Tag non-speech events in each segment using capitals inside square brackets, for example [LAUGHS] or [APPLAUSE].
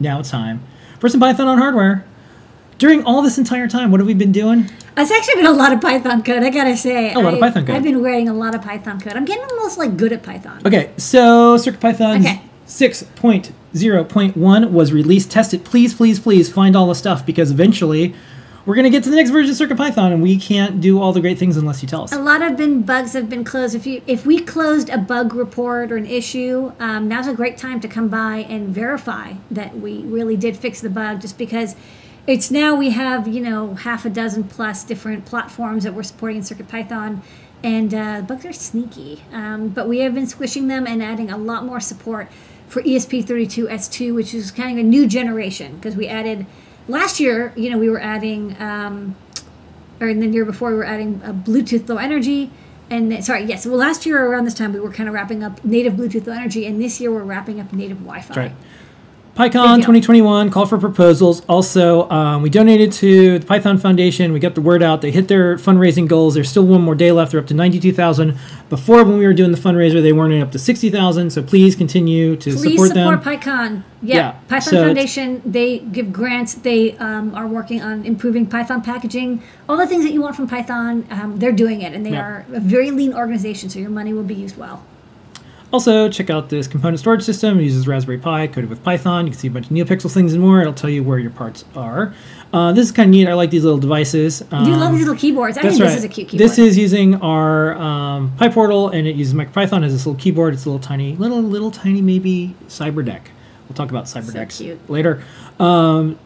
now it's time for some Python on hardware. During all this entire time, what have we been doing? It's actually been a lot of Python code. I gotta say, A lot of I- Python code. I've been writing a lot of Python code. I'm getting almost like good at Python. Okay, so CircuitPython Okay. 6.0.1 was released. Test it. Please, please, please find all the stuff because eventually we're going to get to the next version of CircuitPython and we can't do all the great things unless you tell us. A lot of been bugs have been closed. If you if we closed a bug report or an issue, um, now's a great time to come by and verify that we really did fix the bug. Just because it's now we have you know half a dozen plus different platforms that we're supporting in CircuitPython, and uh, bugs are sneaky. Um, but we have been squishing them and adding a lot more support for E ESP32S2, which is kind of a new generation because we added last year. You know we were adding. Um, or in the year before we were adding a Bluetooth Low Energy. And sorry, yes. Well, last year around this time we were kind of wrapping up native Bluetooth Low Energy, and this year we're wrapping up native Wi-Fi. Right. PyCon 2021, call for proposals. Also, um, we donated to the Python Foundation. We got the word out. They hit their fundraising goals. There's still one more day left. They're up to 92,000. Before, when we were doing the fundraiser, they weren't up to 60,000. So please continue to support them. Please support, support, them. PyCon. Yeah, Yeah, Python so Foundation. They give grants. They um, are working on improving Python packaging. All the things that you want from Python, um, they're doing it, and they Yeah. are a very lean organization. So your money will be used well. Also, check out this component storage system. It uses Raspberry Pi, coded with Python. You can see a bunch of NeoPixel things and more. It'll tell you where your parts are. Uh, this is kind of neat. I like these little devices. Do you love Um, these little keyboards? I think right. this is a cute keyboard. This is using our um, PyPortal, and it uses MicroPython as this little keyboard. It's a little tiny, little, little tiny, maybe CyberDeck. We'll talk about CyberDecks cute. later. Um,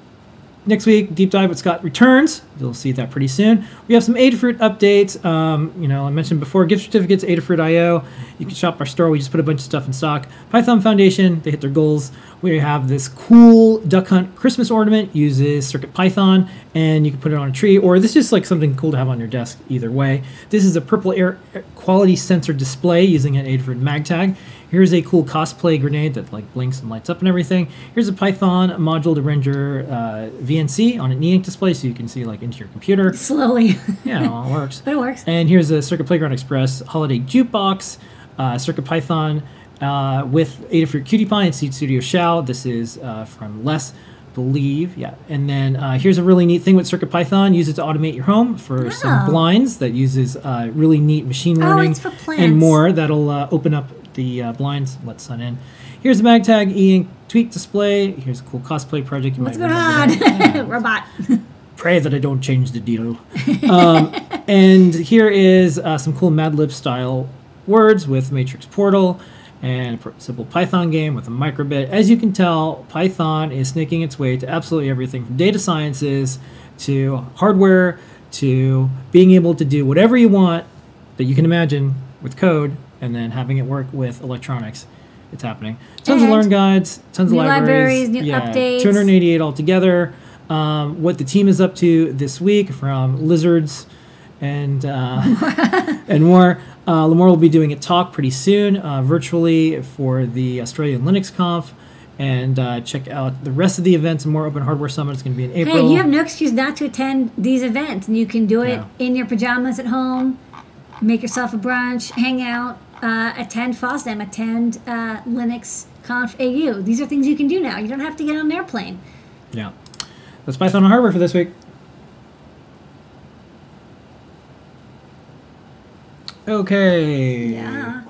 next week, deep dive with Scott returns. You'll see that pretty soon. We have some Adafruit updates. Um, you know, I mentioned before, gift certificates, Adafruit.io. You can shop our store. We just put a bunch of stuff in stock. Python Foundation, they hit their goals. We have this cool Duck Hunt Christmas ornament, uses Circuit Python, and you can put it on a tree, or this is just like something cool to have on your desk either way. This is a purple air quality sensor display using an Adafruit MagTag. Here's a cool cosplay grenade that like blinks and lights up and everything. Here's a Python module to render uh, VNC on an e-ink display so you can see like into your computer. slowly, Yeah, it all works. [LAUGHS] but it works. And here's a Circuit Playground Express holiday jukebox, uh, Circuit Python uh, with Adafruit QT Py and Seeed Studio XIAO. This is uh, from Les, believe. Yeah. And then uh, here's a really neat thing with Circuit Python. Use it to automate your home for some Oh. blinds that uses uh, really neat machine Oh, learning for and more. That'll uh, open up the uh, blinds, let sun in. Here's the MagTag e-ink tweak display. Here's a cool cosplay project. You What's might going on, [LAUGHS] robot? [LAUGHS] Pray that I don't change the deal. [LAUGHS] um, and here is uh, some cool Mad Lib style words with Matrix Portal and a simple Python game with a microbit. As you can tell, Python is snaking its way to absolutely everything from data sciences to hardware to being able to do whatever you want that you can imagine with code and then having it work with electronics. It's happening. Tons of learn guides, tons of libraries, libraries, new updates. 288 altogether. Um, what the team is up to this week from lizards and uh, [LAUGHS] and more. Uh, Limor will be doing a talk pretty soon, uh, virtually for the Australian Linux Conf, and uh, check out the rest of the events and more Open Hardware Summit. It's going to be in April. Hey, you have no excuse not to attend these events, and you can do it Yeah. in your pajamas at home. Make yourself a brunch, hang out, uh, attend FOSDEM, attend uh, Linux Conf AU. These are things you can do now. You don't have to get on an airplane. Yeah. That's Python on hardware for this week. Okay. Yeah.